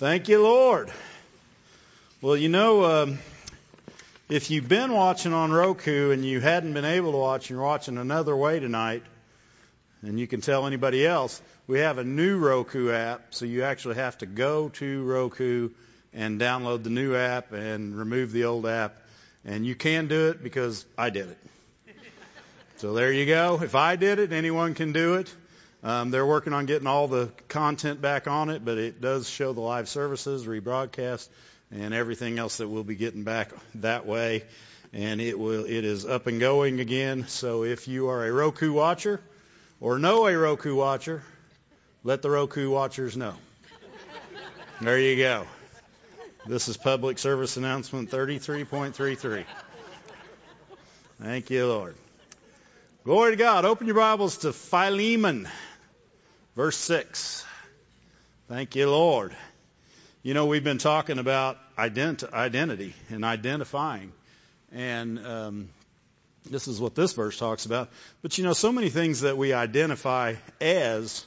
Thank you, Lord. Well, you know, um, if you've been watching on Roku and you hadn't been able to watch and you're watching another way tonight, and you can tell anybody else, we have a new Roku app, so you actually have to go to Roku and download the new app and remove the old app. And you can do it because I did it. So there you go. If I did it, anyone can do it. Um, they're working on getting all the content back on it, but it does show the live services, rebroadcast, and everything else that we'll be getting back that way. And it will, it is up and going again. So if you are a Roku watcher or know a Roku watcher, let the Roku watchers know. There you go. This is public service announcement 33.33. Thank you, Lord. Glory to God. Open your Bibles to Philemon. Verse 6. Thank you, Lord. You know, we've been talking about ident- identity and identifying. And um, this is what this verse talks about. But you know, so many things that we identify as,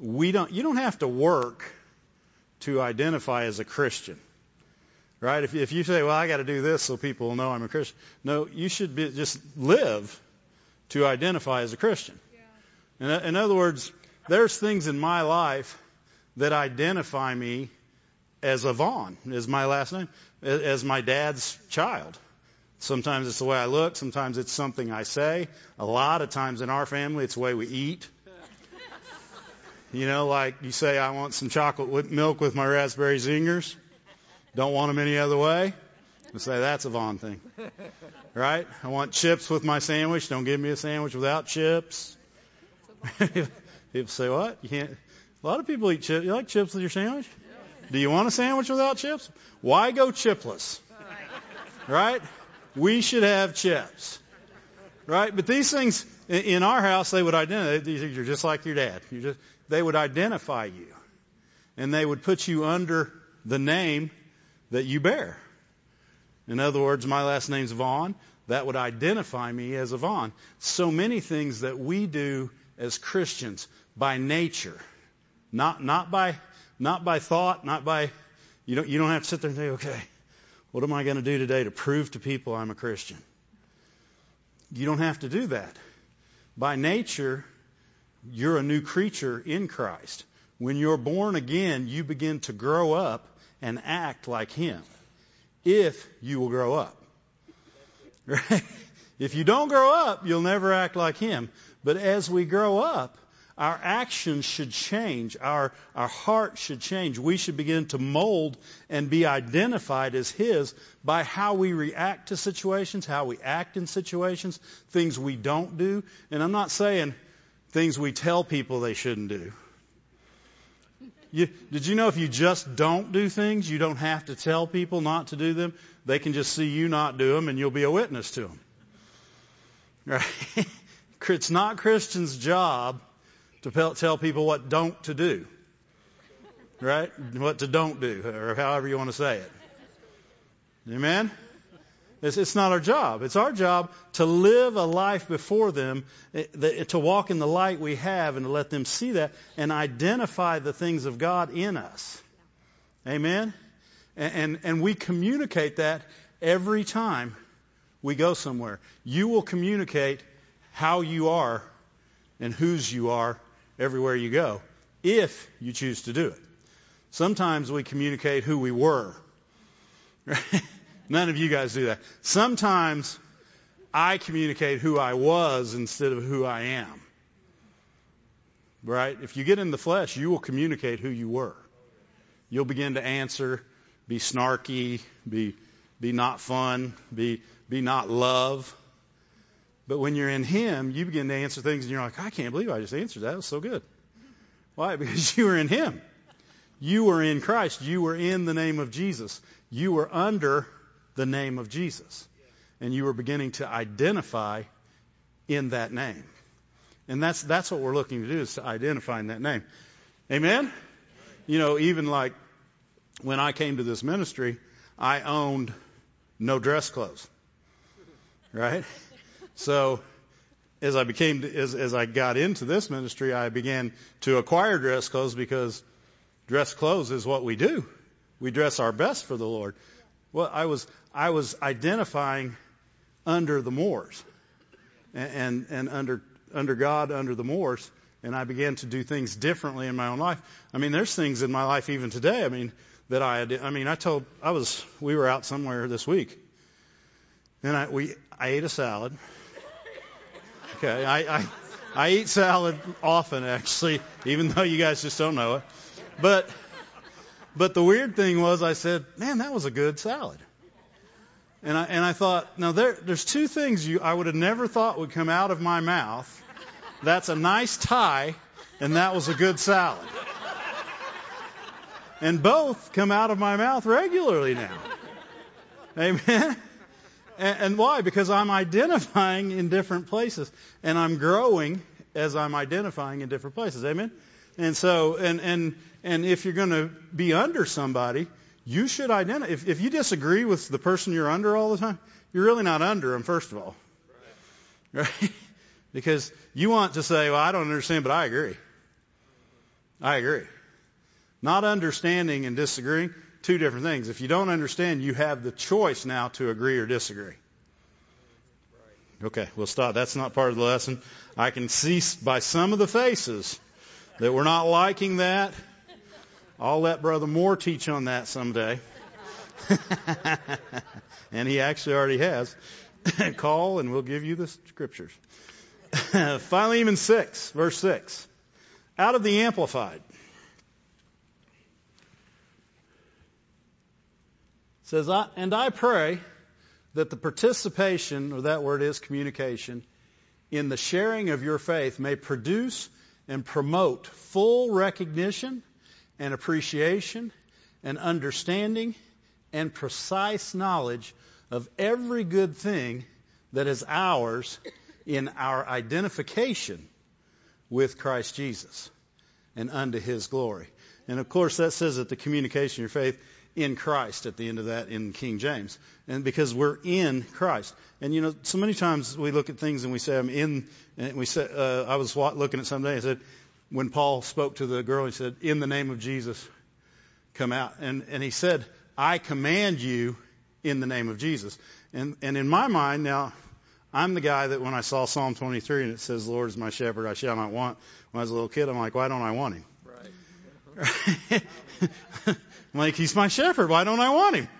we don't, you don't have to work to identify as a Christian. Right? If, if you say, well, I got to do this so people will know I'm a Christian. No, you should be, just live to identify as a Christian. Yeah. In, in other words, there's things in my life that identify me as a Vaughn, as my last name, as my dad's child. Sometimes it's the way I look. Sometimes it's something I say. A lot of times in our family, it's the way we eat. You know, like you say, I want some chocolate with milk with my raspberry zingers. Don't want them any other way. I say that's a Vaughn thing, right? I want chips with my sandwich. Don't give me a sandwich without chips. People say, what? You can't. A lot of people eat chips. You like chips with your sandwich? Do you want a sandwich without chips? Why go chipless? Right? We should have chips. Right? But these things in our house, they would identify. You're just like your dad. You just, they would identify you, and they would put you under the name that you bear. In other words, my last name's Vaughn. That would identify me as a Vaughn. So many things that we do as Christians by nature, not not by not by thought, not by you don't you don't have to sit there and say, okay, what am I going to do today to prove to people I'm a Christian? You don't have to do that. By nature, you're a new creature in Christ. When you're born again, you begin to grow up and act like Him. If you will grow up. Right? If you don't grow up, you'll never act like Him. But as we grow up, our actions should change. Our, our heart should change. We should begin to mold and be identified as His by how we react to situations, how we act in situations, things we don't do. And I'm not saying things we tell people they shouldn't do. You, did you know if you just don't do things, you don't have to tell people not to do them? They can just see you not do them and you'll be a witness to them. Right? It's not Christians' job to tell people what don't to do. Right? What to don't do, or however you want to say it. Amen? It's, it's not our job. It's our job to live a life before them, eh, to walk in the light we have and to let them see that and identify the things of God in us. Amen? And, and, and we communicate that every time we go somewhere. You will communicate how you are and whose you are everywhere you go, if you choose to do it. Sometimes we communicate who we were. None of you guys do that. Sometimes I communicate who I was instead of who I am. Right? If you get in the flesh, you will communicate who you were. You'll begin to answer, be snarky, be, be not fun, be, be not love. But when you're in Him, you begin to answer things and you're like, I can't believe I just answered that. That was so good. Why? Because you were in Him. You were in Christ. You were in the name of Jesus. You were under the name of Jesus. And you were beginning to identify in that name. And that's, that's what we're looking to do is to identify in that name. Amen? You know, even like when I came to this ministry, I owned no dress clothes. Right? So as I became, as, as I got into this ministry, I began to acquire dress clothes because dress clothes is what we do. We dress our best for the Lord. Well, I was I was identifying under the Moores, and and, and under under God under the Moores, and I began to do things differently in my own life. I mean, there's things in my life even today. I mean, that I. I mean, I told I was we were out somewhere this week, and I we I ate a salad. Okay, I I, I eat salad often actually, even though you guys just don't know it. But but the weird thing was, I said, man, that was a good salad. And I and I thought, now there there's two things you I would have never thought would come out of my mouth. That's a nice tie, and that was a good salad. And both come out of my mouth regularly now. Amen. And, and why? Because I'm identifying in different places, and I'm growing as I'm identifying in different places. Amen. And so, and and and if you're going to be under somebody, you should identify. If, if you disagree with the person you're under all the time, you're really not under them, first of all. Right? because you want to say, well, I don't understand, but I agree. I agree. Not understanding and disagreeing, two different things. If you don't understand, you have the choice now to agree or disagree. Okay, we'll stop. That's not part of the lesson. I can see by some of the faces that we're not liking that. I'll let Brother Moore teach on that someday. and he actually already has. Call and we'll give you the scriptures. Philemon 6, verse 6. Out of the Amplified. Says, I, And I pray that the participation, or that word is communication, in the sharing of your faith may produce and promote full recognition and appreciation and understanding and precise knowledge of every good thing that is ours in our identification with Christ Jesus and unto his glory. And of course, that says that the communication of your faith in Christ at the end of that in King James. And because we're in Christ. And you know, so many times we look at things and we say, I'm in, and we say, uh, I was looking at something and I said, when Paul spoke to the girl, he said, in the name of Jesus, come out. And, and he said, I command you in the name of Jesus. And, and in my mind, now, I'm the guy that when I saw Psalm 23 and it says, Lord is my shepherd, I shall not want. When I was a little kid, I'm like, why don't I want him? Right. I'm like, he's my shepherd. Why don't I want him?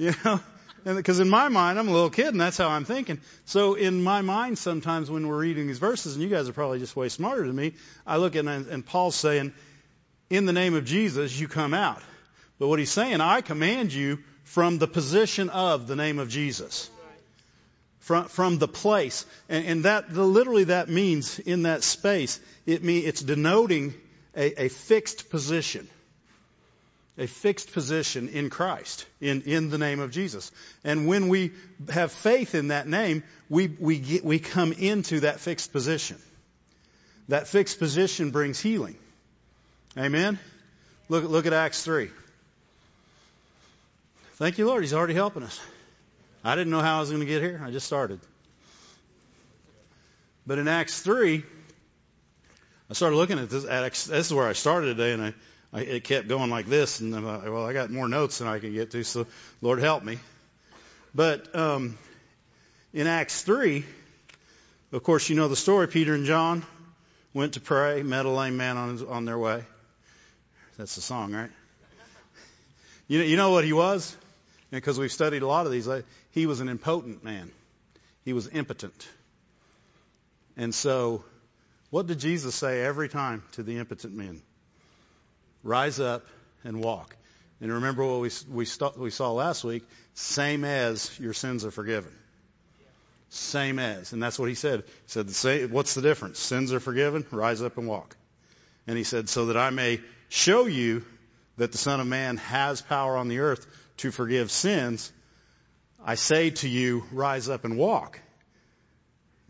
You know? because in my mind, I'm a little kid, and that's how I'm thinking. So in my mind, sometimes when we're reading these verses, and you guys are probably just way smarter than me, I look at and, and Paul's saying, "In the name of Jesus, you come out." But what he's saying, I command you from the position of the name of Jesus, from from the place, and, and that literally that means in that space, it mean it's denoting a, a fixed position a fixed position in Christ, in, in the name of Jesus. And when we have faith in that name, we, we, get, we come into that fixed position. That fixed position brings healing. Amen? Look, look at Acts 3. Thank you, Lord. He's already helping us. I didn't know how I was going to get here. I just started. But in Acts 3, I started looking at this. This is where I started today, and I I, it kept going like this, and uh, well, I got more notes than I can get to, so Lord help me. But um, in Acts three, of course, you know the story. Peter and John went to pray, met a lame man on on their way. That's the song, right? You know, you know what he was, because we've studied a lot of these. He was an impotent man. He was impotent. And so, what did Jesus say every time to the impotent men? Rise up and walk. And remember what we, we, st- we saw last week, same as your sins are forgiven. Same as. And that's what he said. He said, the same, what's the difference? Sins are forgiven, rise up and walk. And he said, so that I may show you that the Son of Man has power on the earth to forgive sins, I say to you, rise up and walk.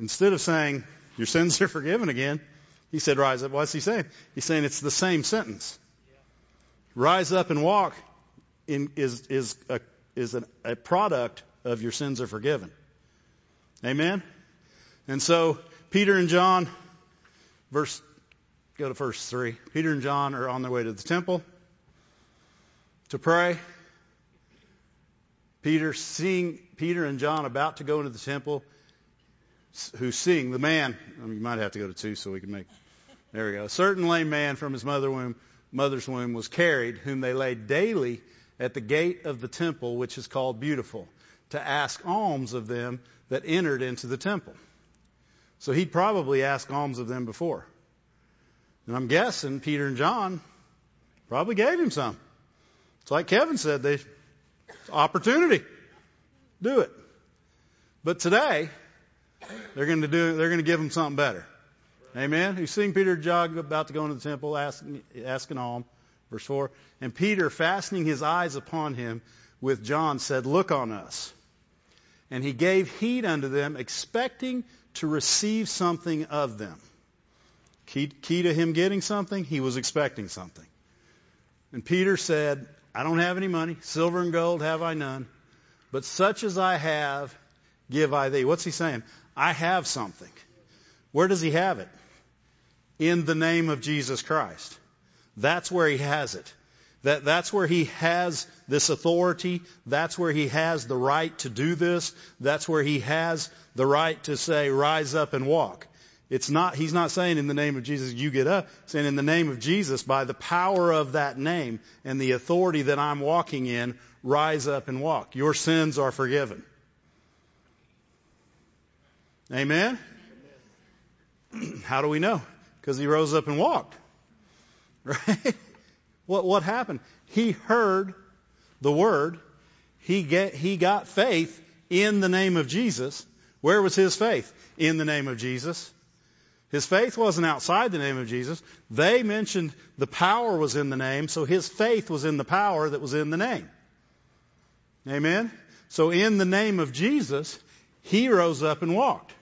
Instead of saying, your sins are forgiven again, he said, rise up. What's he saying? He's saying it's the same sentence. Rise up and walk in, is, is, a, is an, a product of your sins are forgiven. Amen? And so, Peter and John, verse, go to verse 3. Peter and John are on their way to the temple. to pray. Peter seeing Peter and John about to go into the temple, who seeing the man. I mean, you might have to go to two so we can make. There we go. A certain lame man from his mother womb, mother's womb was carried, whom they laid daily at the gate of the temple, which is called Beautiful, to ask alms of them that entered into the temple. So he'd probably asked alms of them before. And I'm guessing Peter and John probably gave him some. It's like Kevin said, they opportunity. Do it. But today, they're going to do, they're going to give him something better. Amen. You seeing Peter jog about to go into the temple, asking, asking alms. Verse 4. And Peter, fastening his eyes upon him with John, said, Look on us. And he gave heed unto them, expecting to receive something of them. Key, key to him getting something, he was expecting something. And Peter said, I don't have any money. Silver and gold have I none. But such as I have, give I thee. What's he saying? I have something. Where does he have it? In the name of Jesus Christ. That's where he has it. That, that's where he has this authority. That's where he has the right to do this. That's where he has the right to say, rise up and walk. It's not, he's not saying in the name of Jesus, you get up. He's saying in the name of Jesus, by the power of that name and the authority that I'm walking in, rise up and walk. Your sins are forgiven. Amen? How do we know? Because he rose up and walked. Right? What, what happened? He heard the word. He, get, he got faith in the name of Jesus. Where was his faith? In the name of Jesus. His faith wasn't outside the name of Jesus. They mentioned the power was in the name, so his faith was in the power that was in the name. Amen? So in the name of Jesus, he rose up and walked.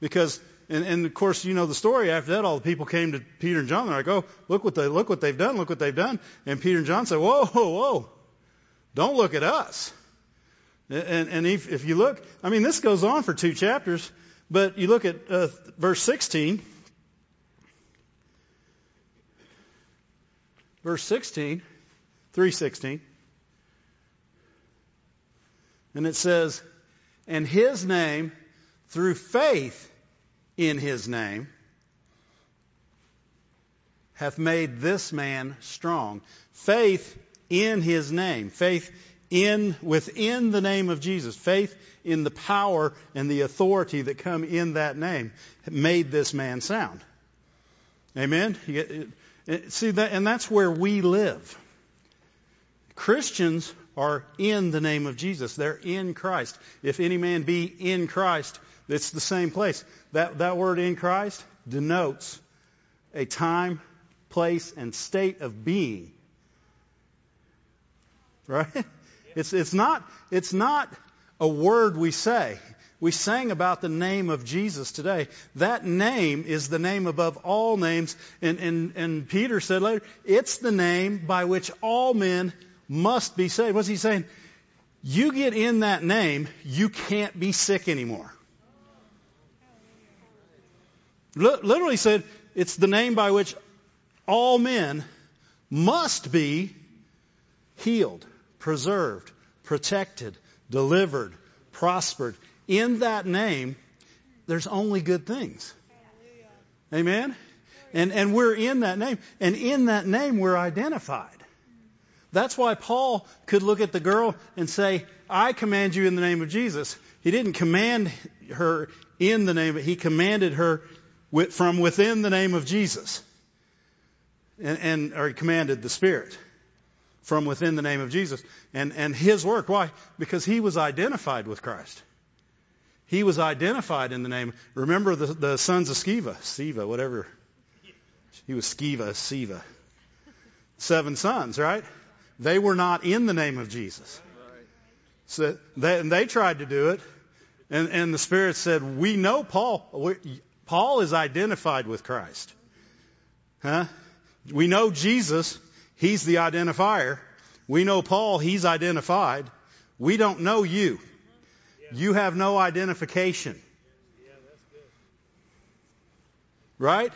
Because and, and of course, you know the story. After that, all the people came to Peter and John. They're like, "Oh, look what they look what they've done. Look what they've done." And Peter and John said, "Whoa, whoa, whoa! Don't look at us." And, and if, if you look, I mean, this goes on for two chapters, but you look at uh, verse 16. Verse 16, 316. And it says, And his name, through faith, in his name hath made this man strong. Faith in his name. Faith in, within the name of Jesus. Faith in the power and the authority that come in that name made this man sound. Amen? See that, and that's where we live. Christians are in the name of Jesus. They're in Christ. If any man be in Christ, it's the same place. That, that word in Christ denotes a time, place, and state of being. Right? It's, it's, not, it's not a word we say. We sang about the name of Jesus today. That name is the name above all names. And, and, and Peter said later, it's the name by which all men must be saved. What's he saying? You get in that name, you can't be sick anymore. Literally said, it's the name by which all men must be healed, preserved, protected, delivered, prospered. In that name, there's only good things. Amen? And, and we're in that name. And in that name, we're identified. That's why Paul could look at the girl and say, I command you in the name of Jesus. He didn't command her in the name, but he commanded her from within the name of Jesus. And, and or he commanded the Spirit from within the name of Jesus. And, and his work, why? Because he was identified with Christ. He was identified in the name. Remember the, the sons of Sceva, Siva, whatever. He was Sceva, Siva. Seven sons, right? They were not in the name of Jesus. So they, and they tried to do it. And, and the Spirit said, we know Paul, Paul is identified with Christ. Huh? We know Jesus, he's the identifier. We know Paul, he's identified. We don't know you. You have no identification. Right?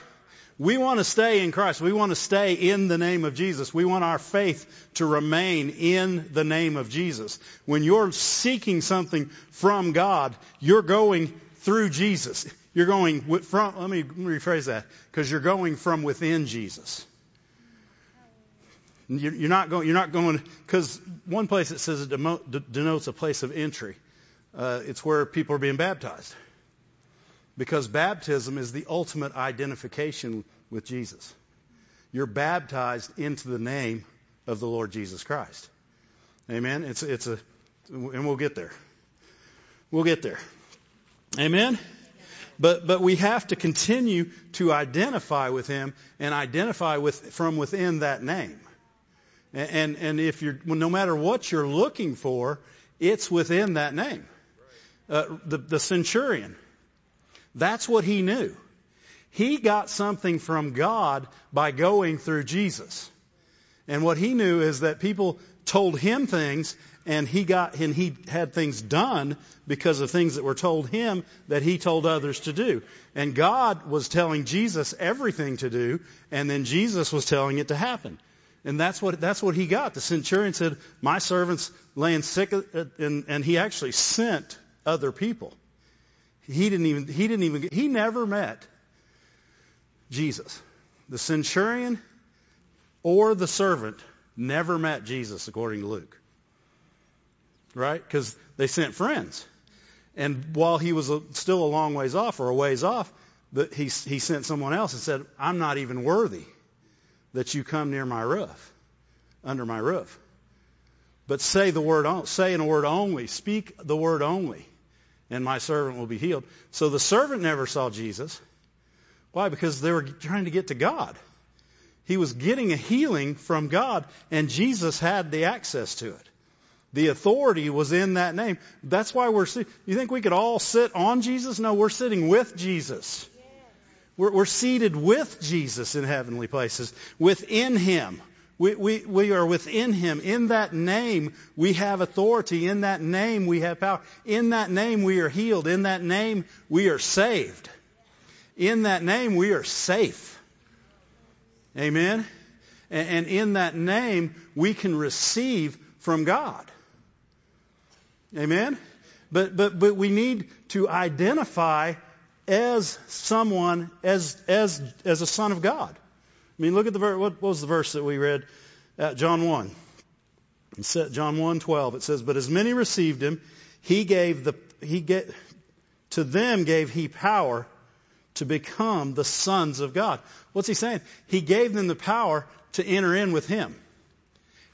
We want to stay in Christ. We want to stay in the name of Jesus. We want our faith to remain in the name of Jesus. When you're seeking something from God, you're going through Jesus. You're going from, let me rephrase that, because you're going from within Jesus. You're not going, you're not going, because one place it says it denotes a place of entry. Uh, it's where people are being baptized because baptism is the ultimate identification with Jesus. You're baptized into the name of the Lord Jesus Christ. Amen. It's it's a and we'll get there. We'll get there. Amen. But but we have to continue to identify with him and identify with from within that name. And and, and if you're no matter what you're looking for, it's within that name. Uh, the the centurion that's what he knew. He got something from God by going through Jesus. And what he knew is that people told him things and he got and he had things done because of things that were told him that he told others to do. And God was telling Jesus everything to do and then Jesus was telling it to happen. And that's what that's what he got. The centurion said, "My servant's laying sick," and, and he actually sent other people. He didn't even, he didn't even, he never met Jesus. The centurion or the servant never met Jesus, according to Luke. Right? Because they sent friends. And while he was still a long ways off or a ways off, he, he sent someone else and said, I'm not even worthy that you come near my roof, under my roof. But say the word, say in a word only, speak the word only and my servant will be healed. So the servant never saw Jesus. Why? Because they were trying to get to God. He was getting a healing from God, and Jesus had the access to it. The authority was in that name. That's why we're. You think we could all sit on Jesus? No, we're sitting with Jesus. We're, we're seated with Jesus in heavenly places, within Him. We, we, we are within Him. In that name, we have authority. In that name, we have power. In that name, we are healed. In that name, we are saved. In that name, we are safe. Amen? And, in that name, we can receive from God. Amen? But, but, but we need to identify as someone, as, as, as a son of God. I mean, look at the verse. What was the verse that we read at John 1? John 1, 12. It says, But as many received him, he gave the, he get, to them gave he power to become the sons of God. What's he saying? He gave them the power to enter in with him.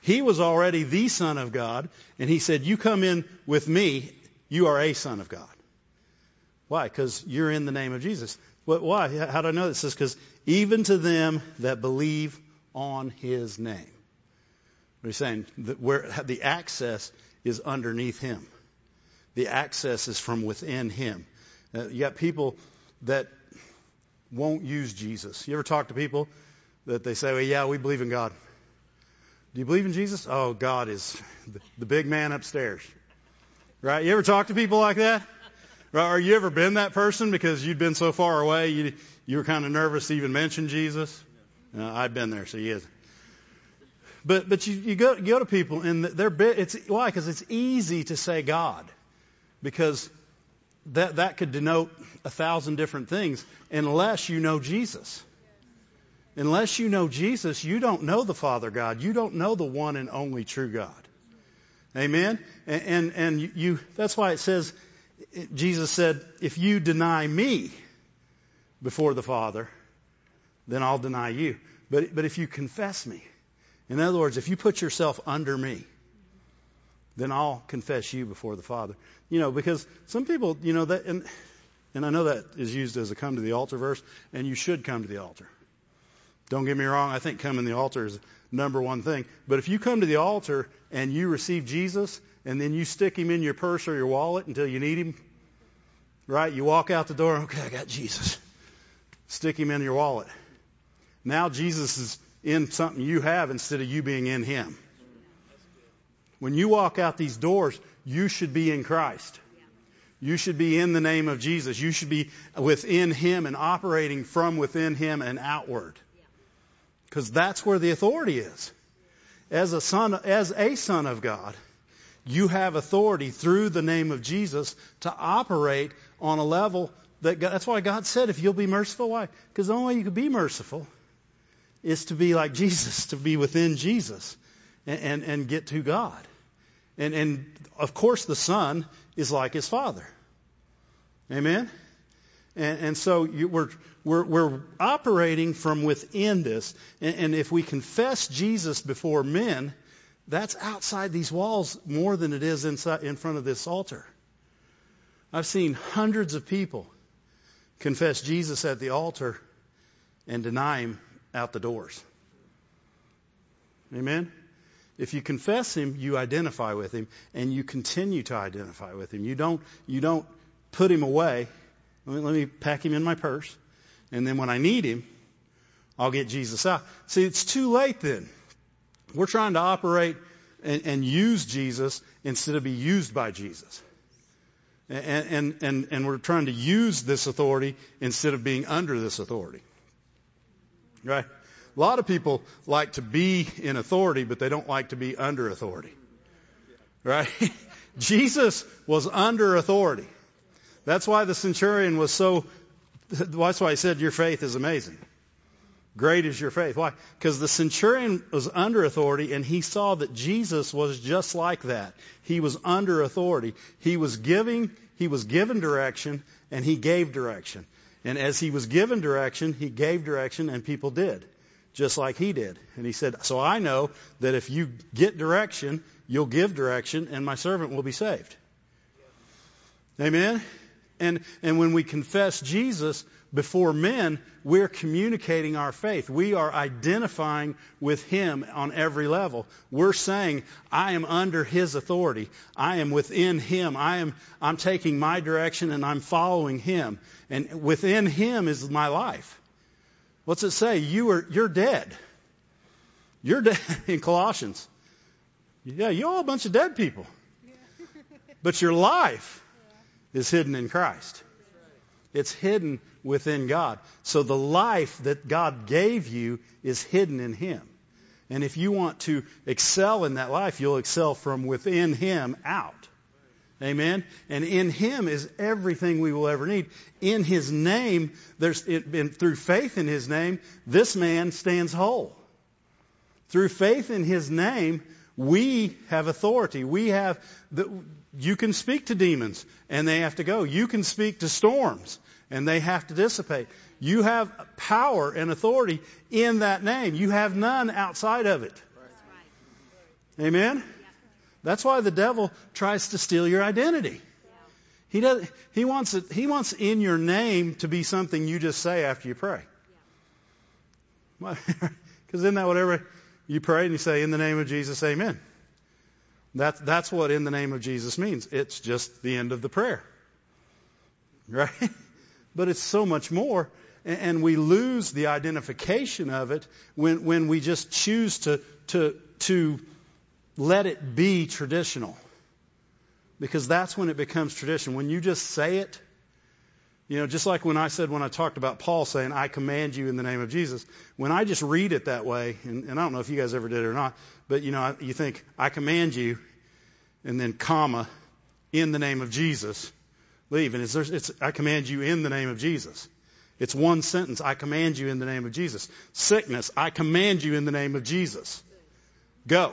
He was already the son of God, and he said, you come in with me, you are a son of God. Why? Because you're in the name of Jesus. What, why? How do I know this? Is because even to them that believe on His name. What he's saying that where the access is underneath Him. The access is from within Him. Uh, you got people that won't use Jesus. You ever talk to people that they say, "Well, yeah, we believe in God." Do you believe in Jesus? Oh, God is the, big man upstairs. Right? You ever talk to people like that? Right? Or you ever been that person because you'd been so far away you you were kind of nervous to even mention Jesus? Uh, I've been there, so he is. But but you, you go you go to people and they're it's why because it's easy to say God because that that could denote a thousand different things unless you know Jesus. Unless you know Jesus, you don't know the Father God. You don't know the one and only true God. Amen. And and, and you that's why it says Jesus said, if you deny me before the Father, then I'll deny you. But, but if you confess me, in other words, if you put yourself under me, then I'll confess you before the Father. You know, because some people, you know, that, and, and I know that is used as a come to the altar verse, and you should come to the altar. Don't get me wrong, I think coming to the altar is number one thing. But if you come to the altar and you receive Jesus and then you stick him in your purse or your wallet until you need him, right? You walk out the door, okay, I got Jesus. Stick him in your wallet. Now Jesus is in something you have instead of you being in him. When you walk out these doors, you should be in Christ. You should be in the name of Jesus. You should be within Him and operating from within Him and outward. Because that's where the authority is. As a son, as a son of God, you have authority through the name of Jesus to operate on a level that God, that's why God said, if you'll be merciful, why? Because the only way you can be merciful is to be like Jesus, to be within Jesus and, and, and get to God. And, and of course, the Son is like his Father. Amen? And, and so you, we're, we're, we're operating from within this. And, and if we confess Jesus before men, that's outside these walls more than it is inside, in front of this altar. I've seen hundreds of people confess Jesus at the altar and deny him out the doors. Amen? If you confess him, you identify with him and you continue to identify with him. You don't, you don't put him away. Let me, let me pack him in my purse. And then when I need him, I'll get Jesus out. See, it's too late then. We're trying to operate and, and use Jesus instead of be used by Jesus. And, and, and, and we're trying to use this authority instead of being under this authority. Right? A lot of people like to be in authority, but they don't like to be under authority. Right? Jesus was under authority. That's why the centurion was so, that's why I said your faith is amazing. Great is your faith. Why? Because the centurion was under authority and he saw that Jesus was just like that. He was under authority. He was giving, he was given direction and he gave direction. And as he was given direction, he gave direction and people did just like he did. And he said, So I know that if you get direction, you'll give direction, and my servant will be saved. Amen? And, and when we confess Jesus before men, we're communicating our faith. We are identifying with Him on every level. We're saying, I am under His authority. I am within Him. I am, I'm taking my direction and I'm following Him. And within Him is my life. What's it say? You are, you're dead. You're dead in Colossians. Yeah, you're all a bunch of dead people. But your life is hidden in Christ. It's hidden within God. So the life that God gave you is hidden in Him. And if you want to excel in that life, you'll excel from within Him out. Amen. And in Him is everything we will ever need. In His name, there's it, through faith in His name, this man stands whole. Through faith in His name, we have authority. We have the, you can speak to demons and they have to go. You can speak to storms and they have to dissipate. You have power and authority in that name. You have none outside of it. Amen. That's why the devil tries to steal your identity. He does. He wants it. He wants in your name to be something you just say after you pray. Because isn't that whatever you pray and you say in the name of Jesus, Amen. That's that's what in the name of Jesus means. It's just the end of the prayer, right? But it's so much more, and we lose the identification of it when when we just choose to to to let it be traditional. Because that's when it becomes tradition. When you just say it, you know, just like when I said when I talked about Paul saying, I command you in the name of Jesus, when I just read it that way, and, and I don't know if you guys ever did it or not, but you know, you think, I command you, and then comma, in the name of Jesus, leave. And it's, it's, I command you in the name of Jesus. It's one sentence. I command you in the name of Jesus. Sickness. I command you in the name of Jesus. Go.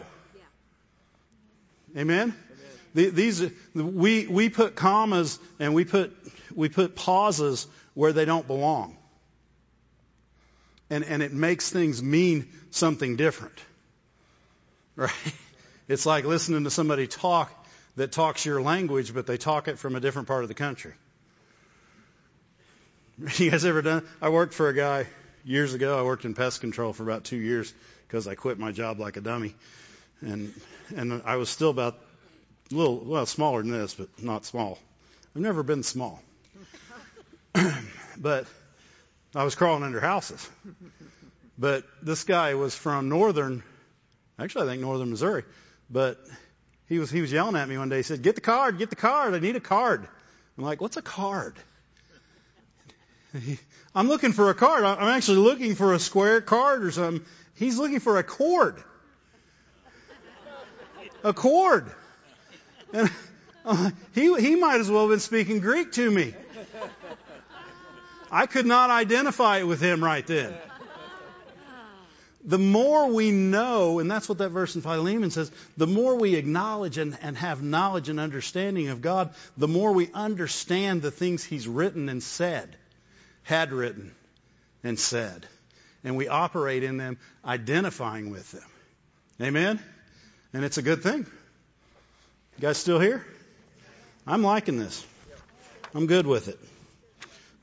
Amen? These we we put commas and we put we put pauses where they don't belong. And and it makes things mean something different. Right? It's like listening to somebody talk that talks your language, but they talk it from a different part of the country. You guys ever done? I worked for a guy years ago. I worked in pest control for about two years because I quit my job like a dummy and and I was still about a little well smaller than this, but not small. I've never been small, but I was crawling under houses. But this guy was from northern, actually I think northern Missouri, but he was he was yelling at me one day. He said, "Get the card, get the card. I need a card." I'm like, what's a card? I'm looking for a card. I'm actually looking for a square card or something. He's looking for a cord. A cord. And uh, he, he might as well have been speaking Greek to me. I could not identify it with him right then. The more we know, and that's what that verse in Philemon says, the more we acknowledge and, and have knowledge and understanding of God, the more we understand the things He's written and said, had written and said. And we operate in them, identifying with them. Amen? And it's a good thing. You guys still here? I'm liking this. I'm good with it.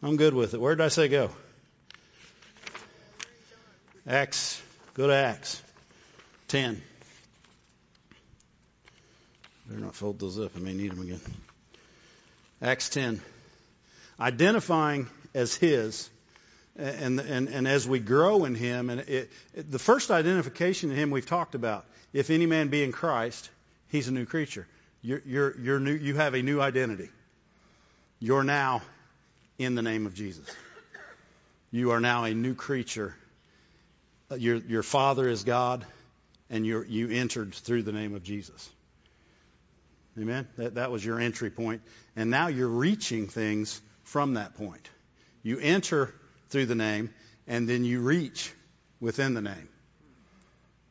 I'm good with it. Where did I say go? Acts. Go to Acts 10. Better not fold those up. I may need them again. Acts 10. Identifying as His, and, and, and as we grow in Him, and it, it, the first identification in Him we've talked about, if any man be in Christ, he's a new creature. You're, you're, you're new, you have a new identity. You're now in the name of Jesus. You are now a new creature. Uh, your, your Father is God, and you you entered through the name of Jesus. Amen? That, that was your entry point. And now you're reaching things from that point. You enter through the name, and then you reach within the name.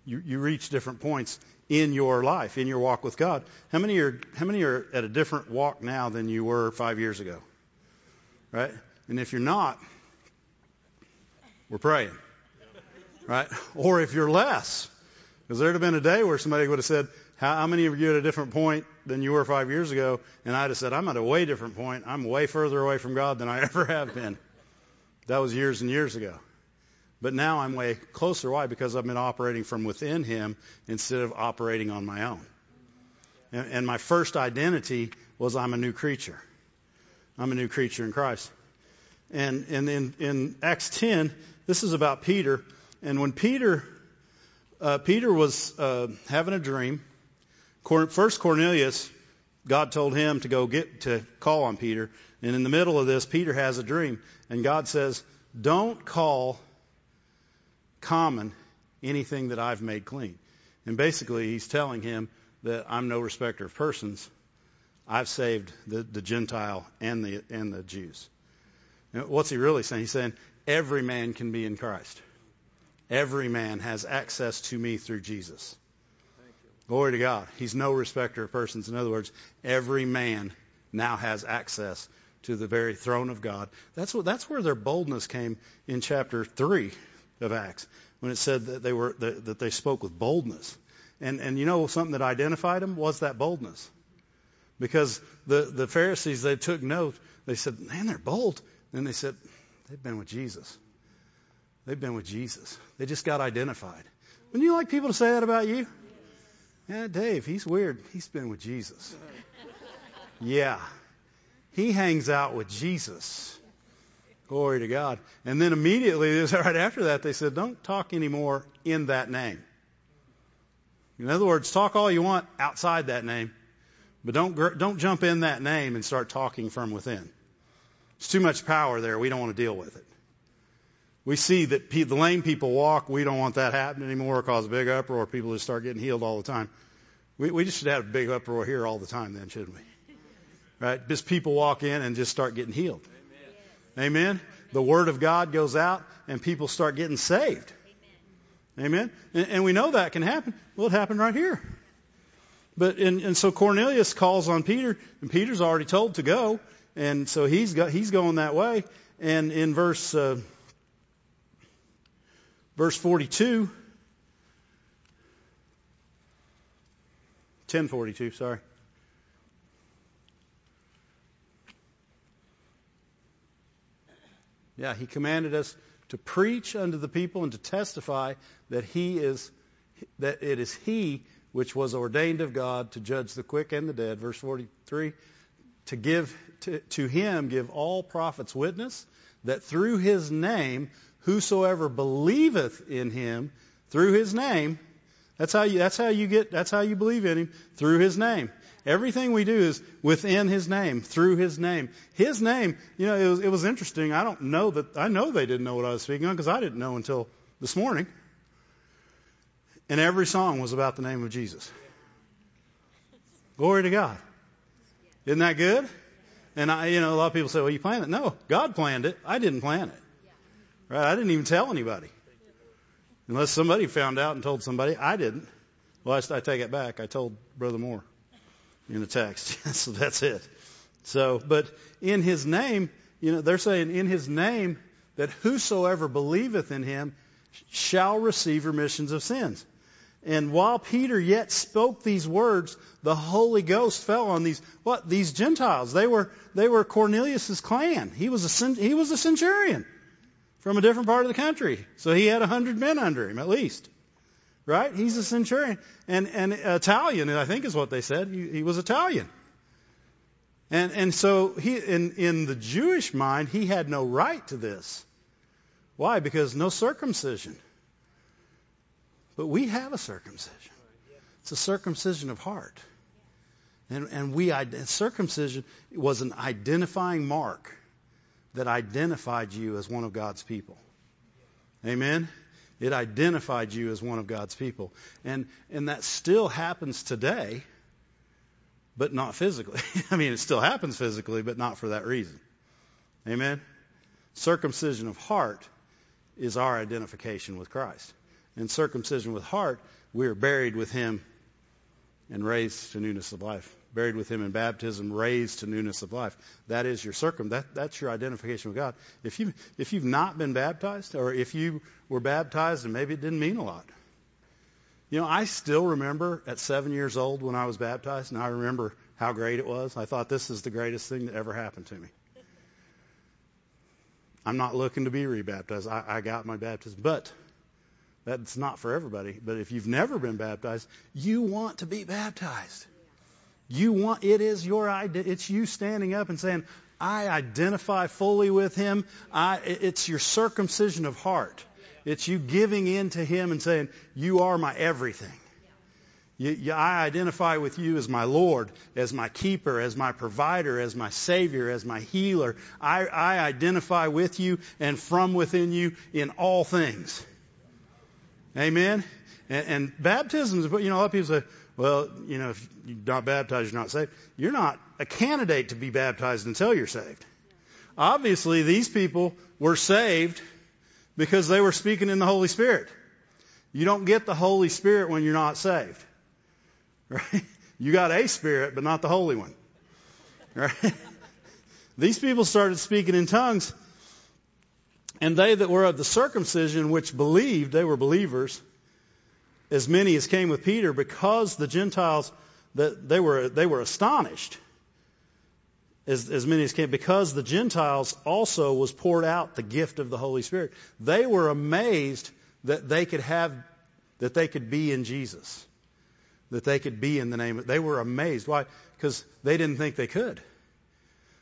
You, you reach different points in your life, in your walk with God. How many are how many are at a different walk now than you were five years ago? Right? And if you're not, we're praying. Right? Or if you're less, because there'd have been a day where somebody would have said, how, how many of you at a different point than you were five years ago? And I'd have said, I'm at a way different point. I'm way further away from God than I ever have been. That was years and years ago. But now I'm way closer. Why? Because I've been operating from within Him instead of operating on my own. And, and my first identity was I'm a new creature. I'm a new creature in Christ. And, and in, in Acts 10, this is about Peter. And when Peter, uh, Peter was uh, having a dream, first Cornelius, God told him to go get to call on Peter. And in the middle of this, Peter has a dream. And God says, Don't call common anything that I've made clean. And basically, he's telling him that I'm no respecter of persons. I've saved the, the Gentile and the, and the Jews. What's he really saying? He's saying every man can be in Christ. Every man has access to me through Jesus. Glory to God. He's no respecter of persons. In other words, every man now has access to the very throne of God. That's what that's where their boldness came in chapter three of Acts, when it said that they were that, that they spoke with boldness. And and you know something that identified them was that boldness. Because the, the Pharisees they took note, they said, Man, they're bold. And they said, They've been with Jesus. They've been with Jesus. They just got identified. Wouldn't you like people to say that about you? Yeah, Dave, he's weird. He's been with Jesus. Yeah. He hangs out with Jesus. Glory to God. And then immediately, right after that, they said, don't talk anymore in that name. In other words, talk all you want outside that name, but don't, don't jump in that name and start talking from within. It's too much power there. We don't want to deal with it. We see that the lame people walk. We don't want that happening anymore. cause a big uproar. People just start getting healed all the time. We, we just should have a big uproar here all the time then, shouldn't we? Right? Just people walk in and just start getting healed. Amen. Amen. The word of God goes out and people start getting saved. Amen. And, and we know that can happen. Well, it happened right here. But and, and so Cornelius calls on Peter, and Peter's already told to go, and so he's got he's going that way. And in verse uh, verse 42, 1042, sorry. Yeah, he commanded us to preach unto the people and to testify that he is that it is he which was ordained of God to judge the quick and the dead. Verse 43, to give to, to him give all prophets witness that through his name whosoever believeth in him through his name that's how you that's how you get that's how you believe in him through his name Everything we do is within His name, through His name. His name, you know, it was, it was interesting. I don't know that, I know they didn't know what I was speaking on because I didn't know until this morning. And every song was about the name of Jesus. Glory to God. Isn't that good? And I, you know, a lot of people say, well, you planned it. No, God planned it. I didn't plan it. Right? I didn't even tell anybody. Unless somebody found out and told somebody. I didn't. Well, I, I take it back. I told Brother Moore in the text. so that's it. So, but in his name, you know, they're saying in his name that whosoever believeth in him shall receive remissions of sins. And while Peter yet spoke these words, the Holy Ghost fell on these what these Gentiles. They were they were Cornelius's clan. He was a he was a centurion from a different part of the country, so he had a hundred men under him at least. Right? He's a centurion and and Italian, I think is what they said. He, he was Italian. And and so he in in the Jewish mind, he had no right to this. Why? Because no circumcision. But we have a circumcision. It's a circumcision of heart. And, and we circumcision was an identifying mark that identified you as one of God's people. Amen. It identified you as one of God's people. And and that still happens today, but not physically. I mean, it still happens physically, but not for that reason. Amen. Circumcision of heart is our identification with Christ and circumcision with heart, we are buried with him and raised to newness of life. Buried with him in baptism, raised to newness of life. That is your circum. That, that's your identification with God. If you if you've not been baptized, or if you were baptized and maybe it didn't mean a lot, you know, I still remember at seven years old when I was baptized, and I remember how great it was. I thought this is the greatest thing that ever happened to me. I'm not looking to be rebaptized. I, I got my baptism, but that's not for everybody. But if you've never been baptized, you want to be baptized. You want, it is your idea. It's you standing up and saying, I identify fully with him. I, it's your circumcision of heart. It's you giving in to him and saying, you are my everything. You, you, I identify with you as my Lord, as my keeper, as my provider, as my Savior, as my healer. I, I identify with you and from within you in all things. Amen? And, and baptism is, you know, a lot of people say, well, you know, if you're not baptized, you're not saved. You're not a candidate to be baptized until you're saved. Obviously, these people were saved because they were speaking in the Holy Spirit. You don't get the Holy Spirit when you're not saved. Right? You got a spirit, but not the Holy one. Right? These people started speaking in tongues and they that were of the circumcision which believed, they were believers, as many as came with Peter, because the Gentiles that they were they were astonished. As, as many as came, because the Gentiles also was poured out the gift of the Holy Spirit. They were amazed that they could have, that they could be in Jesus, that they could be in the name. Of, they were amazed. Why? Because they didn't think they could,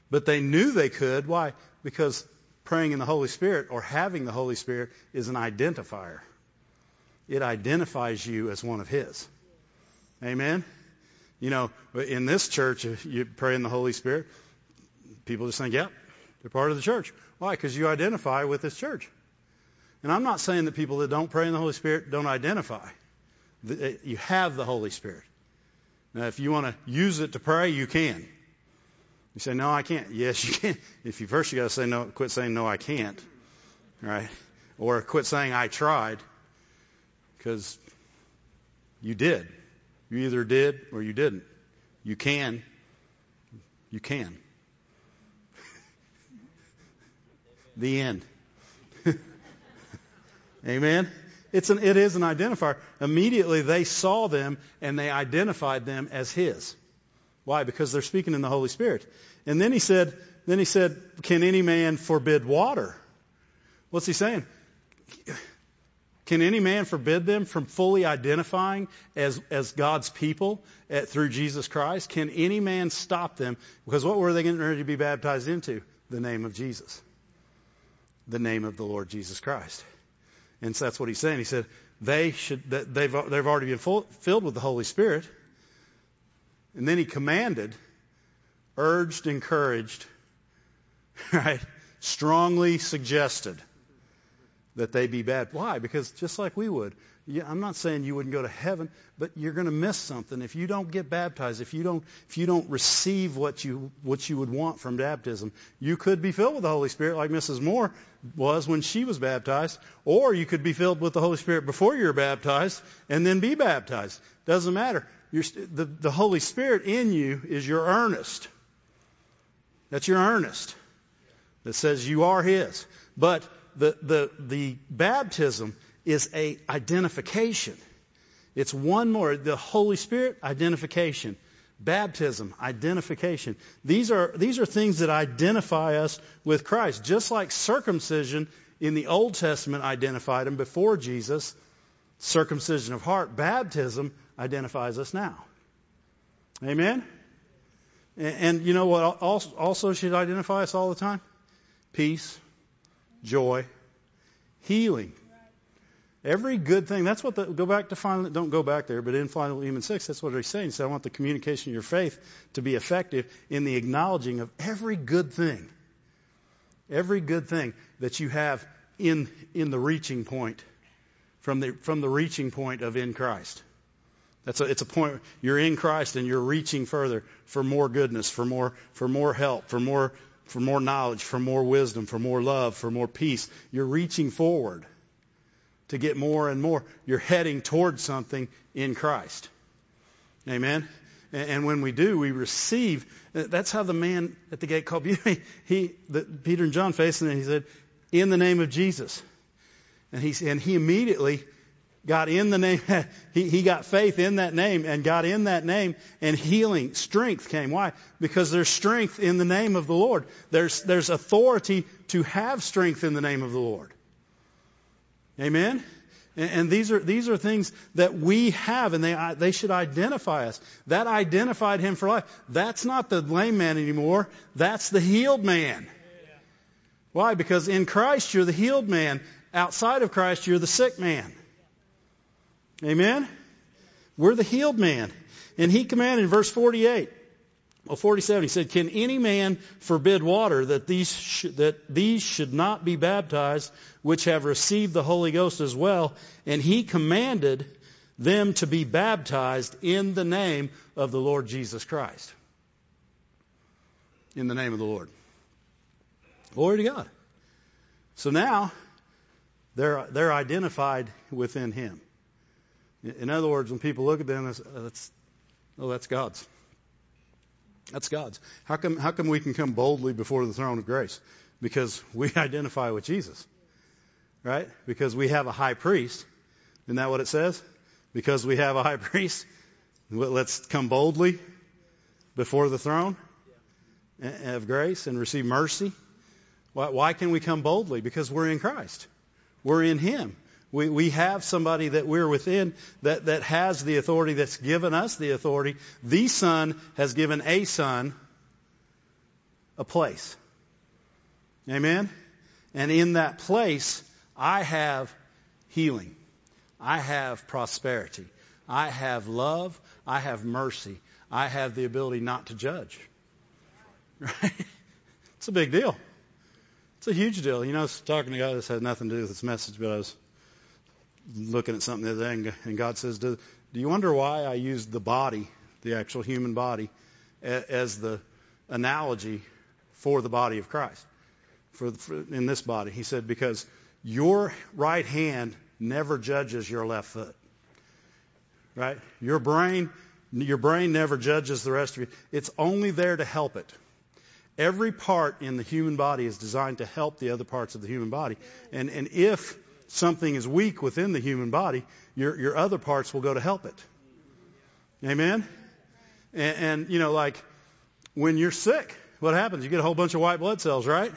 but they knew they could. Why? Because praying in the Holy Spirit or having the Holy Spirit is an identifier. It identifies you as one of His. Amen? You know, in this church, you pray in the Holy Spirit, people just think, yep, they're part of the church. Why? Because you identify with this church. And I'm not saying that people that don't pray in the Holy Spirit don't identify. Eh, you have the Holy Spirit. Now, if you want to use it to pray, you can. You say, no, I can't. Yes, you can. If you first you got to say no, quit saying no, I can't, right? Or quit saying I tried, because you did. You either did or you didn't. You can. You can. the end. Amen. It's an, it is an identifier. Immediately they saw them and they identified them as his. Why? Because they're speaking in the Holy Spirit. And then he said, then he said, can any man forbid water? What's he saying? Can any man forbid them from fully identifying as, as God's people at, through Jesus Christ? Can any man stop them? Because what were they getting ready to be baptized into? The name of Jesus. The name of the Lord Jesus Christ. And so that's what he's saying. He said, they should, they've, they've already been full, filled with the Holy Spirit. And then he commanded, urged, encouraged, right? Strongly suggested that they be bad. Why? Because just like we would, yeah, I'm not saying you wouldn't go to heaven, but you're going to miss something if you don't get baptized. If you don't, if you don't receive what you what you would want from baptism, you could be filled with the Holy Spirit, like Mrs. Moore was when she was baptized, or you could be filled with the Holy Spirit before you're baptized and then be baptized. Doesn't matter. You're, the the Holy Spirit in you is your earnest. That's your earnest that says you are His. But the the the baptism is a identification. It's one more. The Holy Spirit, identification. Baptism, identification. These are, these are things that identify us with Christ. Just like circumcision in the Old Testament identified him before Jesus, circumcision of heart, baptism identifies us now. Amen? And, and you know what also should identify us all the time? Peace, joy, healing, Every good thing, that's what the, go back to final, don't go back there, but in final Philemon 6, that's what he's saying. He said, I want the communication of your faith to be effective in the acknowledging of every good thing. Every good thing that you have in, in the reaching point, from the, from the reaching point of in Christ. That's a, it's a point, you're in Christ and you're reaching further for more goodness, for more, for more help, for more, for more knowledge, for more wisdom, for more love, for more peace. You're reaching forward to get more and more. You're heading towards something in Christ. Amen. And when we do, we receive. Uh, that's how the man at the gate called He, he the, Peter and John faced him, and he said, "In the name of Jesus." And he and he immediately got in the name. He, he got faith in that name and got in that name, and healing, strength came. Why? Because there's strength in the name of the Lord. There's there's authority to have strength in the name of the Lord. Amen? And these are, these are things that we have, and they, they should identify us. That identified him for life. That's not the lame man anymore. That's the healed man. Why? Because in Christ, you're the healed man. Outside of Christ, you're the sick man. Amen? We're the healed man. And he commanded in verse 48, well, 47, he said, Can any man forbid water that these, sh- that these should not be baptized, which have received the Holy Ghost as well? And he commanded them to be baptized in the name of the Lord Jesus Christ. In the name of the Lord. Glory to God. So now, they're, they're identified within him. In other words, when people look at them, uh, that's, oh, that's God's. That's God's. How come, how come we can come boldly before the throne of grace? Because we identify with Jesus. Right? Because we have a high priest. Isn't that what it says? Because we have a high priest, let's come boldly before the throne uh, of grace and receive mercy. Why, why can we come boldly? Because we're in Christ. We're in Him. We, we have somebody that we're within that, that has the authority, that's given us the authority. The Son has given a Son a place. Amen? And in that place, I have healing. I have prosperity. I have love. I have mercy. I have the ability not to judge. Right? It's a big deal. It's a huge deal. You know, I was talking to a guy this had nothing to do with this message, but I was looking at something the other day, and God says, do, do you wonder why I used the body, the actual human body, as the analogy for the body of Christ, for, for in this body? He said, because your right hand never judges your left foot. Right? Your brain, your brain never judges the rest of you. It's only there to help it. Every part in the human body is designed to help the other parts of the human body. And, and if something is weak within the human body, your, your other parts will go to help it. Amen? And, and, you know, like when you're sick, what happens? You get a whole bunch of white blood cells, right?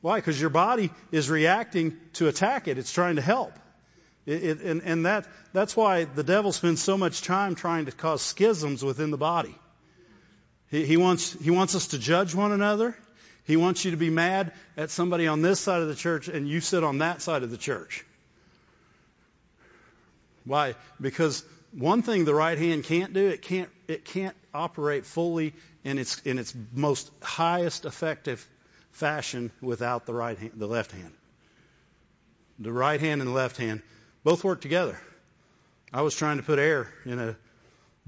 Why? Because your body is reacting to attack it. It's trying to help. It, it, and and that, that's why the devil spends so much time trying to cause schisms within the body. He, he, wants, he wants us to judge one another. He wants you to be mad at somebody on this side of the church and you sit on that side of the church. Why? Because one thing the right hand can't do, it can't, it can't operate fully in its in its most highest effective fashion without the right hand, the left hand. The right hand and the left hand both work together. I was trying to put air in a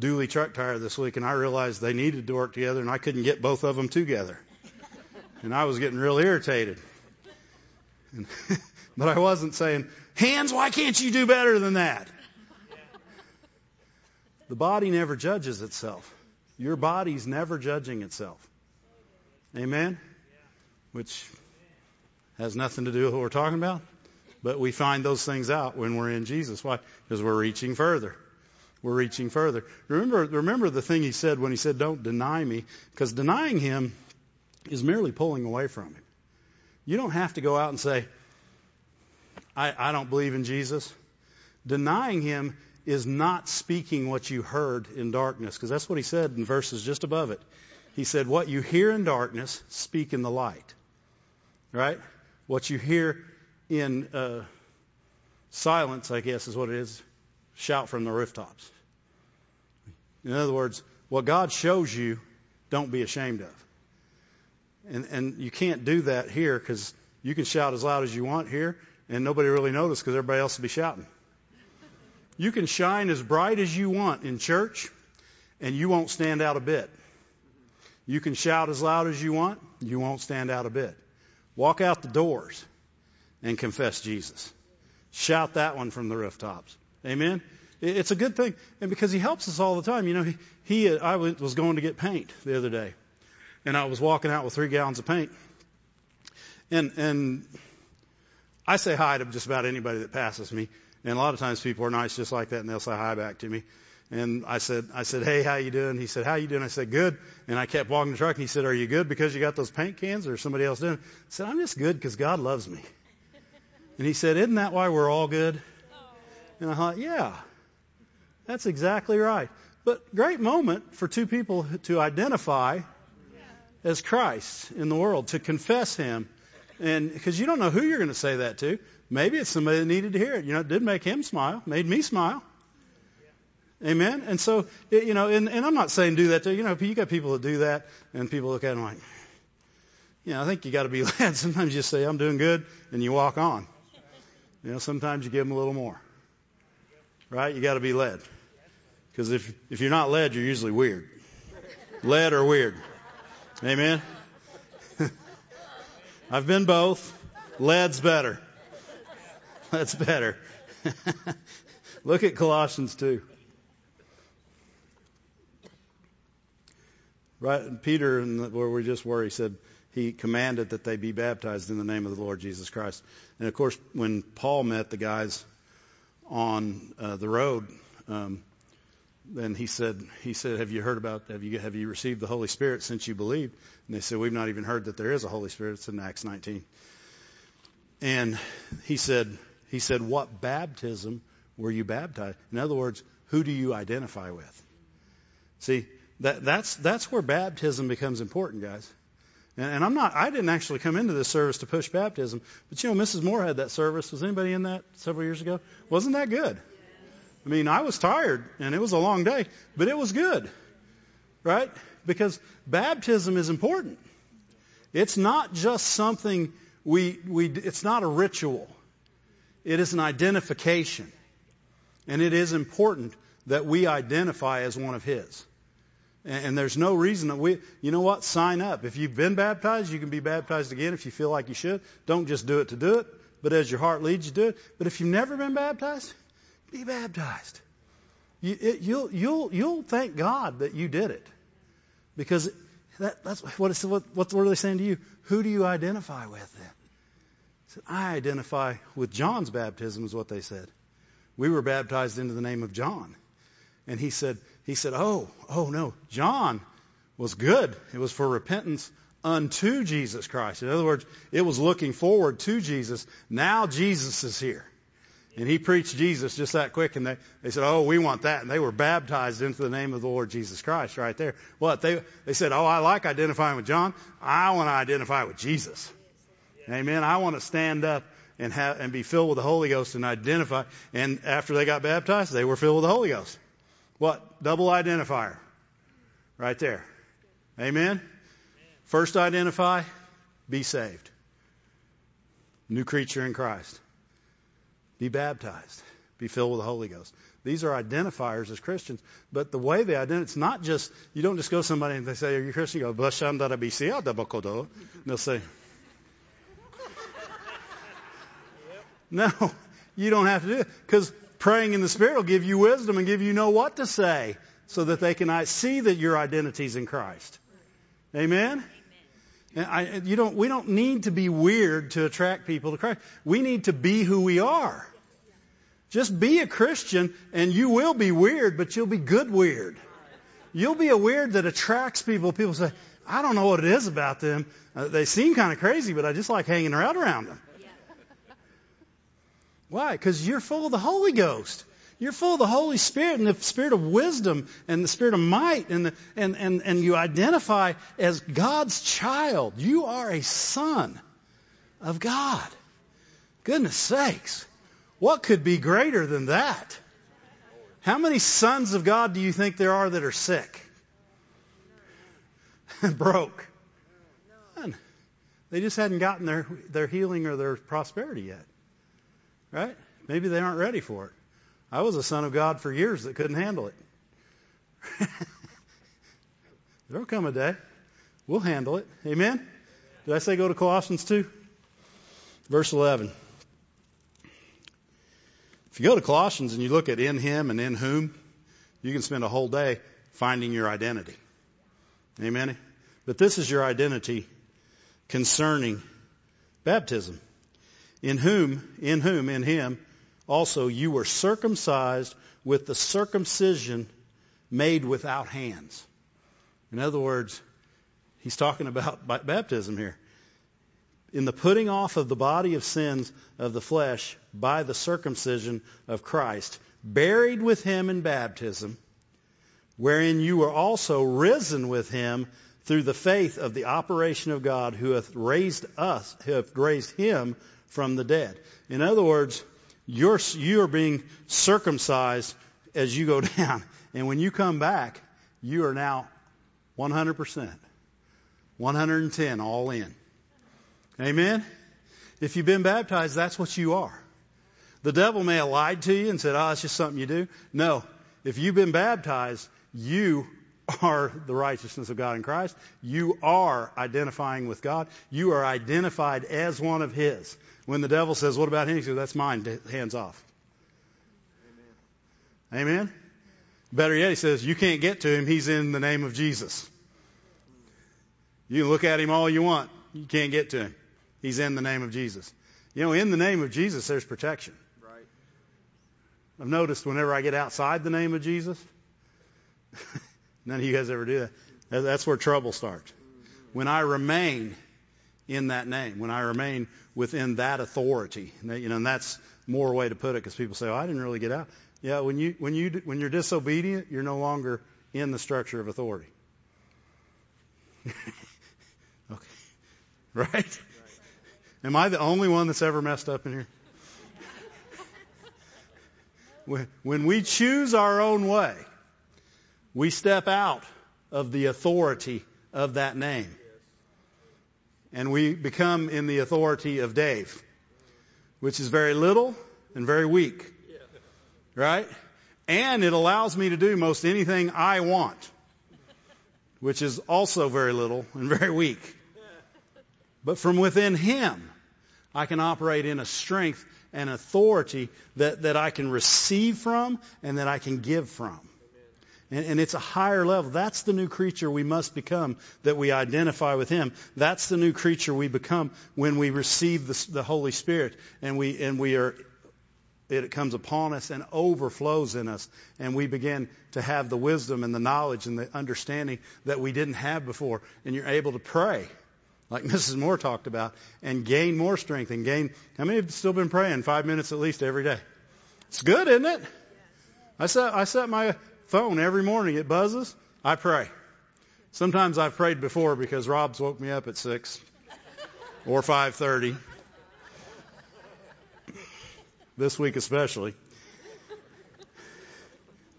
dually truck tire this week, and I realized they needed to work together, and I couldn't get both of them together. And I was getting real irritated. And, but I wasn't saying, hands, why can't you do better than that? The body never judges itself. Your body's never judging itself. Amen? Which has nothing to do with what we're talking about. But we find those things out when we're in Jesus. Why? Because we're reaching further. We're reaching further. Remember, remember the thing he said when he said, don't deny me. Because denying him is merely pulling away from him. You don't have to go out and say, I, I don't believe in Jesus. Denying him is not speaking what you heard in darkness, because that's what he said in verses just above it. He said, What you hear in darkness, speak in the light. Right? What you hear in uh, silence, I guess is what it is, shout from the rooftops. In other words, what God shows you, don't be ashamed of. And, and you can't do that here because you can shout as loud as you want here, and nobody really notice because everybody else will be shouting. You can shine as bright as you want in church, and you won't stand out a bit. You can shout as loud as you want, you won't stand out a bit. Walk out the doors and confess Jesus. Shout that one from the rooftops. Amen? It's a good thing. And because he helps us all the time. You know, he, he I was going to get paint the other day. And I was walking out with three gallons of paint. And, and I say hi to just about anybody that passes me. And a lot of times people are nice just like that and they'll say hi back to me. And I said, I said, hey, how you doing? He said, how you doing? I said, good. And I kept walking the truck and he said, are you good because you got those paint cans or somebody else doing? I said, I'm just good because God loves me. And he said, isn't that why we're all good? And I thought, yeah, that's exactly right. But great moment for two people to identify as Christ in the world, to confess Him. And because you don't know who you're going to say that to. Maybe it's somebody that needed to hear it. You know, it did make him smile, made me smile. Amen. And so, you know, and, and I'm not saying do that to, you know, you got people that do that and people look at them like, you know, I think you got to be led. Sometimes you say, I'm doing good and you walk on. You know, sometimes you give them a little more. Right? You got to be led. Because if, if you're not led, you're usually weird. Led or weird. Amen? I've been both. Led's better. That's better. Look at Colossians 2. Right, Peter, and where we just were, he said he commanded that they be baptized in the name of the Lord Jesus Christ. And of course, when Paul met the guys on uh, the road, um, then he said, he said, have you heard about, have you, have you received the Holy Spirit since you believed? And they said, we've not even heard that there is a Holy Spirit. It's in Acts 19. And he said, he said, what baptism were you baptized? In other words, who do you identify with? See, that, that's, that's where baptism becomes important, guys. And, and I'm not, I didn't actually come into this service to push baptism, but you know, Mrs. Moore had that service. Was anybody in that several years ago? Wasn't that good? I mean, I was tired and it was a long day, but it was good. Right? Because baptism is important. It's not just something we, we, it's not a ritual. It is an identification. And it is important that we identify as one of His. And, and there's no reason that we, you know what? Sign up. If you've been baptized, you can be baptized again if you feel like you should. Don't just do it to do it, but as your heart leads you, do it. But if you've never been baptized, be baptized. You, it, you'll, you'll, you'll thank God that you did it. Because that, that's what, it's, what, what are they saying to you? Who do you identify with then? Said, I identify with John's baptism, is what they said. We were baptized into the name of John. And he said, he said, Oh, oh no, John was good. It was for repentance unto Jesus Christ. In other words, it was looking forward to Jesus. Now Jesus is here. And he preached Jesus just that quick, and they, they said, Oh, we want that. And they were baptized into the name of the Lord Jesus Christ right there. What? They, they said, Oh, I like identifying with John. I want to identify with Jesus. Amen. I want to stand up and have, and be filled with the Holy Ghost and identify. And after they got baptized, they were filled with the Holy Ghost. What? Double identifier. Right there. Amen? First identify, be saved. New creature in Christ. Be baptized. Be filled with the Holy Ghost. These are identifiers as Christians, but the way they identify, it's not just, you don't just go to somebody and they say, are you Christian? You go, and they'll say, no, you don't have to do it. Because praying in the Spirit will give you wisdom and give you know what to say so that they can see that your identity is in Christ. Amen? And I, you don't, we don't need to be weird to attract people to Christ. We need to be who we are. Just be a Christian and you will be weird, but you'll be good weird. You'll be a weird that attracts people. People say, I don't know what it is about them. Uh, they seem kind of crazy, but I just like hanging around around them. Why? Because you're full of the Holy Ghost. You're full of the Holy Spirit and the spirit of wisdom and the spirit of might and, the, and, and, and you identify as God's child. You are a son of God. Goodness sakes. What could be greater than that? How many sons of God do you think there are that are sick? Broke. None. They just hadn't gotten their, their healing or their prosperity yet. Right? Maybe they aren't ready for it. I was a son of God for years that couldn't handle it. There'll come a day. We'll handle it. Amen? Did I say go to Colossians 2? Verse 11. If you go to Colossians and you look at in him and in whom, you can spend a whole day finding your identity. Amen? But this is your identity concerning baptism. In whom, in whom, in him, also you were circumcised with the circumcision made without hands. In other words, he's talking about baptism here. In the putting off of the body of sins of the flesh by the circumcision of Christ, buried with him in baptism, wherein you were also risen with him through the faith of the operation of God who hath raised us, who hath raised him from the dead. In other words, you're, you are being circumcised as you go down. And when you come back, you are now 100%, 110 all in. Amen? If you've been baptized, that's what you are. The devil may have lied to you and said, oh, it's just something you do. No. If you've been baptized, you are the righteousness of God in Christ. You are identifying with God. You are identified as one of His. When the devil says, What about him? He says, That's mine. Hands off. Amen. Amen? Better yet, he says, You can't get to him. He's in the name of Jesus. You can look at him all you want. You can't get to him. He's in the name of Jesus. You know, in the name of Jesus, there's protection. Right. I've noticed whenever I get outside the name of Jesus, none of you guys ever do that. That's where trouble starts. When I remain in that name, when I remain within that authority. You know, and that's more way to put it because people say, "Oh, I didn't really get out." Yeah, when you when you when you're disobedient, you're no longer in the structure of authority. okay, right? Am I the only one that's ever messed up in here? when we choose our own way, we step out of the authority of that name and we become in the authority of Dave, which is very little and very weak. Right? And it allows me to do most anything I want, which is also very little and very weak. But from within Him, I can operate in a strength and authority that, that I can receive from and that I can give from. And, and, it's a higher level. That's the new creature we must become that we identify with Him. That's the new creature we become when we receive the, the Holy Spirit and we, and we are, it comes upon us and overflows in us. And we begin to have the wisdom and the knowledge and the understanding that we didn't have before. And you're able to pray, like Mrs. Moore talked about, and gain more strength and gain. How many have still been praying five minutes at least every day? It's good, isn't it? I set, I set my phone every morning. It buzzes. I pray. Sometimes I've prayed before because Rob's woke me up at six or five thirty. This week especially.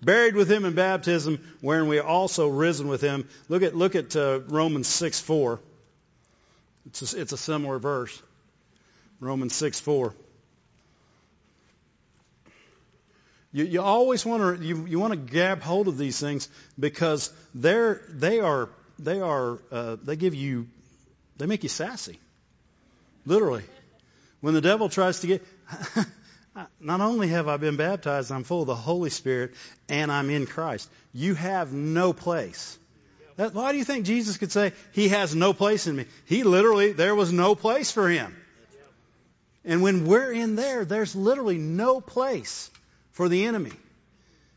Buried with him in baptism, wherein we also risen with him. Look at, look at uh, Romans 6 4. It's it's a similar verse. Romans 6 4. You, you always want to you, you want to grab hold of these things because they're they are they are uh, they give you they make you sassy, literally. When the devil tries to get, not only have I been baptized, I'm full of the Holy Spirit, and I'm in Christ. You have no place. That, why do you think Jesus could say he has no place in me? He literally there was no place for him. And when we're in there, there's literally no place for the enemy.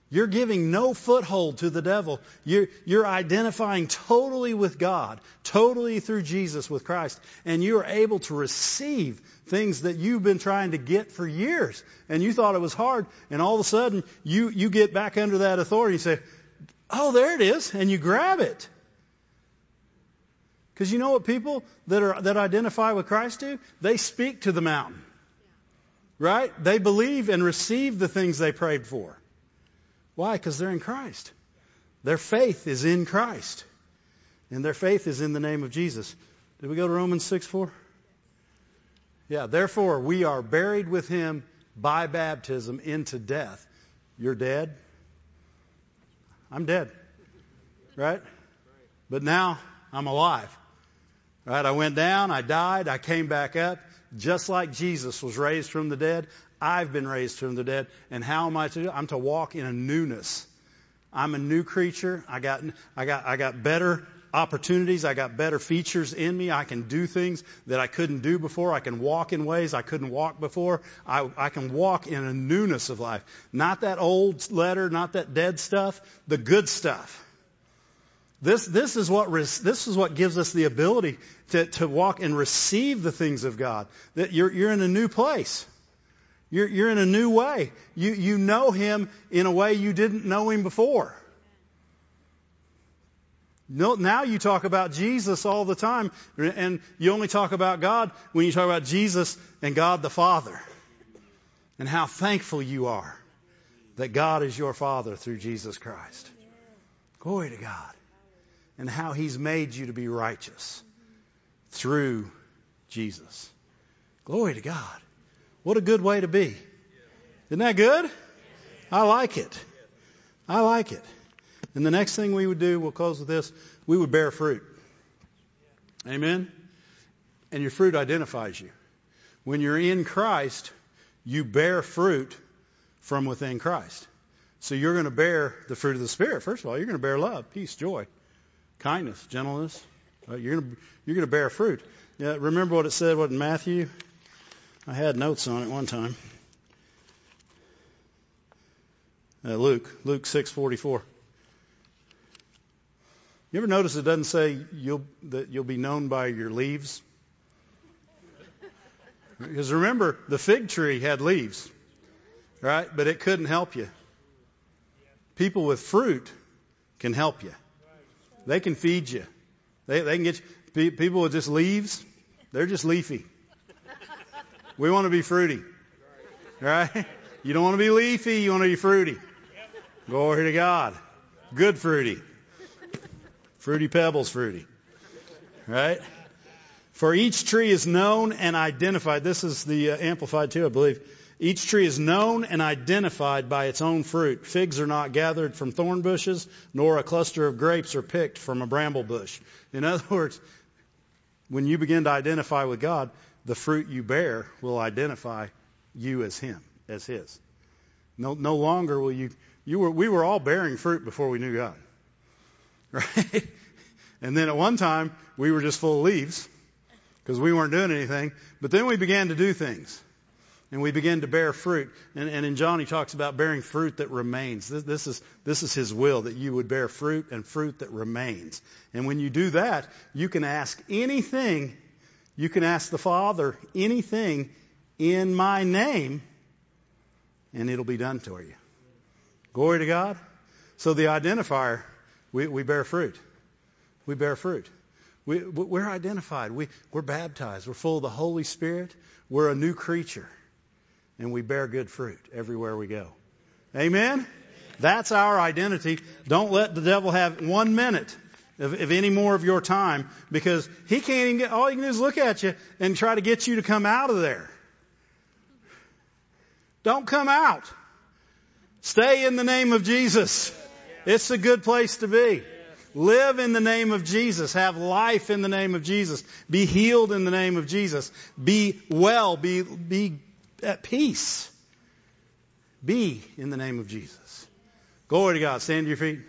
You're giving no foothold to the devil. You're, you're, identifying totally with God, totally through Jesus with Christ, and you are able to receive things that you've been trying to get for years, and you thought it was hard, and all of a sudden you, you get back under that authority and say, oh, there it is, and you grab it. Because you know what people that are that identify with Christ do? They speak to the mountain. Right? They believe and receive the things they prayed for. Why? Because they're in Christ. Their faith is in Christ. And their faith is in the name of Jesus. Did we go to Romans 6 4? Yeah, therefore we are buried with him by baptism into death. You're dead. I'm dead. Right? But now I'm alive. Right? I went down, I died, I came back up. Just like Jesus was raised from the dead, I've been raised from the dead. And how am I to do? I'm to walk in a newness. I'm a new creature. I got, I got, I got better opportunities. I got better features in me. I can do things that I couldn't do before. I can walk in ways I couldn't walk before. I, I can walk in a newness of life. Not that old letter, not that dead stuff, the good stuff. This, this, is what, this is what gives us the ability to, to walk and receive the things of God. That you're, you're in a new place. You're, you're in a new way. You, you know Him in a way you didn't know Him before. No, now you talk about Jesus all the time, and you only talk about God when you talk about Jesus and God the Father. And how thankful you are that God is your Father through Jesus Christ. Glory to God and how He's made you to be righteous through Jesus. Glory to God. What a good way to be. Isn't that good? I like it. I like it. And the next thing we would do, we'll close with this, we would bear fruit. Amen? And your fruit identifies you. When you're in Christ, you bear fruit from within Christ. So you're going to bear the fruit of the Spirit. First of all, you're going to bear love, peace, joy, kindness, gentleness. Uh, you're going you're gonna bear fruit. Yeah, remember what it said, what in Matthew? I had notes on it one time. Uh, Luke, Luke 6:44. You ever notice it doesn't say you'll, that you'll be known by your leaves? Because remember, the fig tree had leaves, right? But it couldn't help you. People with fruit can help you. They can feed you. They, they can get you. People with just leaves, they're just leafy. We want to be fruity. Right? You don't want to be leafy, you want to be fruity. Glory to God. Good fruity. Fruity pebbles fruity. Right? For each tree is known and identified. This is the uh, Amplified too, I believe. Each tree is known and identified by its own fruit. Figs are not gathered from thorn bushes, nor a cluster of grapes are picked from a bramble bush. In other words, when you begin to identify with God, the fruit you bear will identify you as Him, as His. No, no longer will you, you were, we were all bearing fruit before we knew God. Right? And then at one time, we were just full of leaves because we weren't doing anything. But then we began to do things and we begin to bear fruit. And, and in John, he talks about bearing fruit that remains. This, this, is, this is his will, that you would bear fruit and fruit that remains. And when you do that, you can ask anything, you can ask the Father anything in my name, and it'll be done to you. Glory to God. So the identifier, we, we bear fruit. We bear fruit. We, we're identified. We, we're baptized. We're full of the Holy Spirit. We're a new creature and we bear good fruit everywhere we go. Amen? That's our identity. Don't let the devil have one minute of, of any more of your time because he can't even get, all he can do is look at you and try to get you to come out of there. Don't come out. Stay in the name of Jesus. It's a good place to be. Live in the name of Jesus. Have life in the name of Jesus. Be healed in the name of Jesus. Be well. Be, be at peace. Be in the name of Jesus. Glory to God. Stand to your feet.